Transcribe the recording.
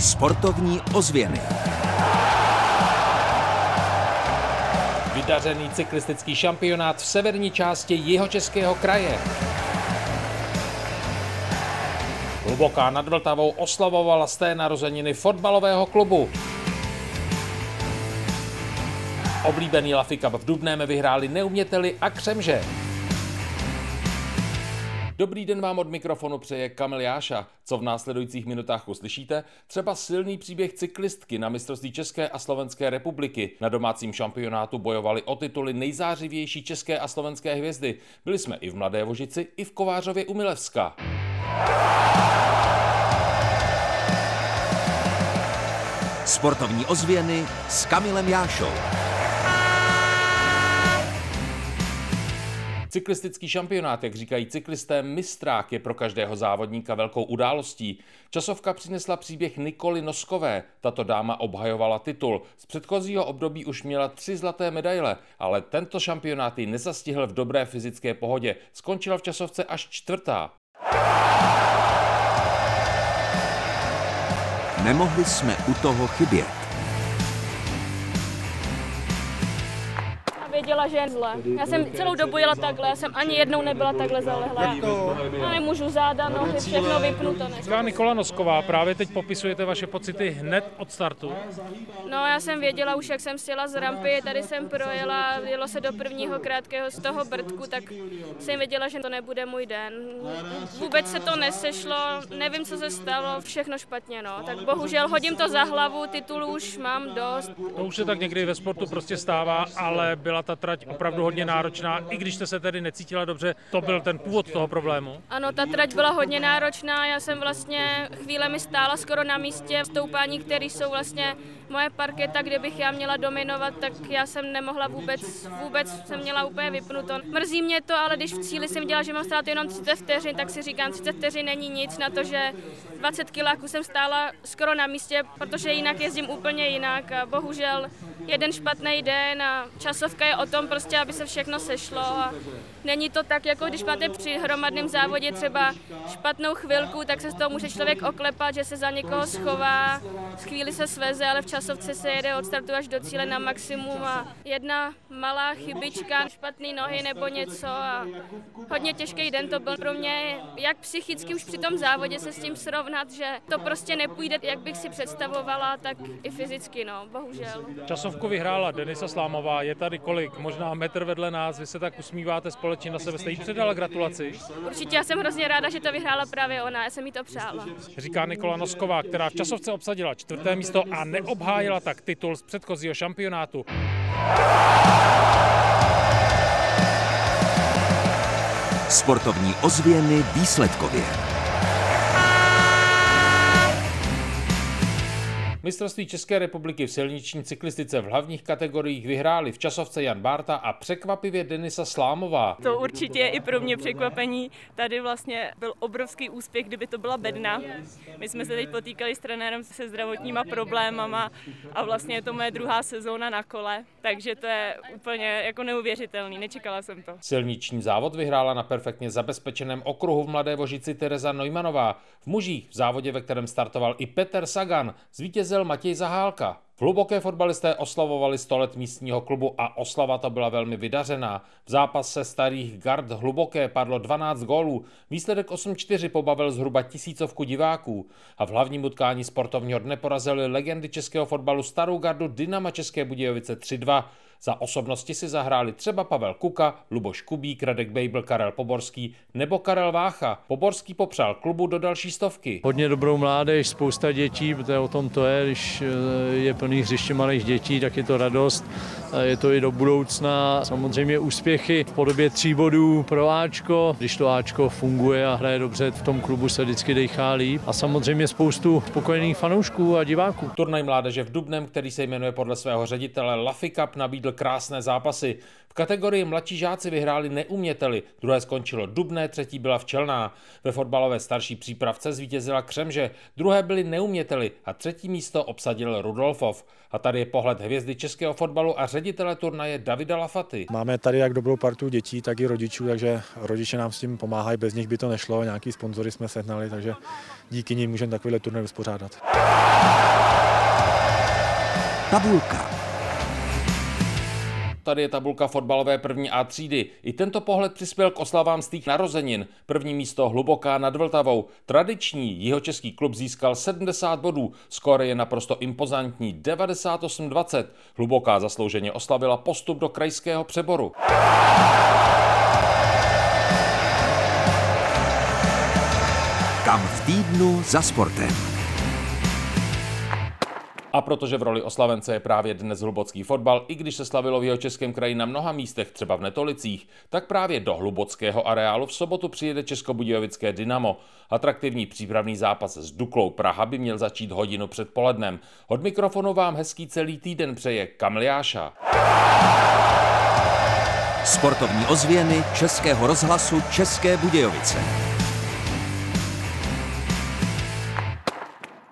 Sportovní ozvěny. Vydařený cyklistický šampionát v severní části jihočeského kraje. Hluboká nad Vltavou oslavovala z té narozeniny fotbalového klubu. Oblíbený Cup v Dubném vyhráli neuměteli a křemže. Dobrý den vám od mikrofonu přeje Kamil Jáša. Co v následujících minutách uslyšíte? Třeba silný příběh cyklistky na mistrovství České a Slovenské republiky. Na domácím šampionátu bojovali o tituly nejzářivější české a slovenské hvězdy. Byli jsme i v Mladé Vožici, i v Kovářově u Milevska. Sportovní ozvěny s Kamilem Jášou. Cyklistický šampionát, jak říkají cyklisté, mistrák je pro každého závodníka velkou událostí. Časovka přinesla příběh Nikoly Noskové. Tato dáma obhajovala titul. Z předchozího období už měla tři zlaté medaile, ale tento šampionát ji nezastihl v dobré fyzické pohodě. Skončila v časovce až čtvrtá. Nemohli jsme u toho chybět. Věděla, že je zle. Já jsem celou dobu jela takhle, já jsem ani jednou nebyla takhle zalehlá. Já nemůžu záda, nohy, všechno vypnuto. Říká Nikola Nosková, právě teď popisujete vaše pocity hned od startu. No já jsem věděla už, jak jsem sjela z rampy, tady jsem projela, jelo se do prvního krátkého z toho brdku, tak jsem věděla, že to nebude můj den. Vůbec se to nesešlo, nevím, co se stalo, všechno špatně, no. Tak bohužel hodím to za hlavu, titulů už mám dost. To už se tak někdy ve sportu prostě stává, ale byla ta trať opravdu hodně náročná, i když jste se tedy necítila dobře, to byl ten původ toho problému? Ano, ta trať byla hodně náročná, já jsem vlastně chvílemi stála skoro na místě stoupání, které jsou vlastně moje parketa, kde bych já měla dominovat, tak já jsem nemohla vůbec, vůbec jsem měla úplně vypnuto. Mrzí mě to, ale když v cíli jsem dělala, že mám stát jenom 30 vteřin, tak si říkám, 30 vteřin není nic na to, že 20 kiláků jsem stála skoro na místě, protože jinak jezdím úplně jinak a bohužel jeden špatný den a časovka je o tom prostě, aby se všechno sešlo a není to tak, jako když máte při hromadném závodě třeba špatnou chvilku, tak se z toho může člověk oklepat, že se za někoho schová, chvíli se sveze, ale v časovce se jede od startu až do cíle na maximum a jedna malá chybička, špatné nohy nebo něco a hodně těžký den to byl pro mě, jak psychicky už při tom závodě se s tím srovnat, že to prostě nepůjde, jak bych si představovala, tak i fyzicky, no, bohužel. Časovku vyhrála Denisa Slámová, je tady kolik? Možná metr vedle nás, vy se tak usmíváte společně na sebe, jste jí předala gratulaci? Určitě, já jsem hrozně ráda, že to vyhrála právě ona, já jsem jí to přála. Říká Nikola Nosková, která v časovce obsadila čtvrté místo a neobhájila tak titul z předchozího šampionátu. Sportovní ozvěny výsledkově. Mistrovství České republiky v silniční cyklistice v hlavních kategoriích vyhráli v časovce Jan Bárta a překvapivě Denisa Slámová. To určitě je i pro mě překvapení. Tady vlastně byl obrovský úspěch, kdyby to byla bedna. My jsme se teď potýkali s trenérem se zdravotníma problémama a vlastně je to moje druhá sezóna na kole, takže to je úplně jako neuvěřitelný, nečekala jsem to. Silniční závod vyhrála na perfektně zabezpečeném okruhu v Mladé Vožici Tereza Neumannová. V mužích v závodě, ve kterém startoval i Peter Sagan, zvítězil vítězil Matěj Zahálka. Hluboké fotbalisté oslavovali 100 let místního klubu a oslava to byla velmi vydařená. V zápase starých gard Hluboké padlo 12 gólů, výsledek 8-4 pobavil zhruba tisícovku diváků a v hlavním utkání sportovního dne porazili legendy českého fotbalu starou gardu Dynama České Budějovice 3-2. Za osobnosti si zahráli třeba Pavel Kuka, Luboš Kubík, Radek Bejbl, Karel Poborský nebo Karel Vácha. Poborský popřál klubu do další stovky. Hodně dobrou mládež, spousta dětí, protože o tom to je, když eh, je plný hřiště malých dětí, tak je to radost. Je to i do budoucna. Samozřejmě úspěchy v podobě tří bodů pro Ačko. Když to Ačko funguje a hraje dobře, v tom klubu se vždycky dejchá líp. A samozřejmě spoustu spokojených fanoušků a diváků. Turnaj mládeže v Dubnem, který se jmenuje podle svého ředitele Laffy Cup, nabídl krásné zápasy. V kategorii mladší žáci vyhráli neuměteli, druhé skončilo Dubné, třetí byla Včelná. Ve fotbalové starší přípravce zvítězila Křemže, druhé byli neuměteli a třetí místo obsadil Rudolfov. A tady je pohled hvězdy českého fotbalu a ředitele turnaje Davida Lafaty. Máme tady jak dobrou partu dětí, tak i rodičů, takže rodiče nám s tím pomáhají, bez nich by to nešlo, nějaký sponzory jsme sehnali, takže díky nim můžeme takovýhle turnaj uspořádat. Tabulka. Tady je tabulka fotbalové první A třídy. I tento pohled přispěl k oslavám z narozenin. První místo hluboká nad Vltavou. Tradiční jihočeský klub získal 70 bodů. Skóre je naprosto impozantní 98-20. Hluboká zaslouženě oslavila postup do krajského přeboru. Kam v týdnu za sportem. A protože v roli oslavence je právě dnes hlubocký fotbal, i když se slavilo v jeho českém kraji na mnoha místech, třeba v Netolicích, tak právě do hlubockého areálu v sobotu přijede Českobudějovické Dynamo. Atraktivní přípravný zápas s Duklou Praha by měl začít hodinu před polednem. Od mikrofonu vám hezký celý týden přeje Kamliáša. Sportovní ozvěny Českého rozhlasu České Budějovice.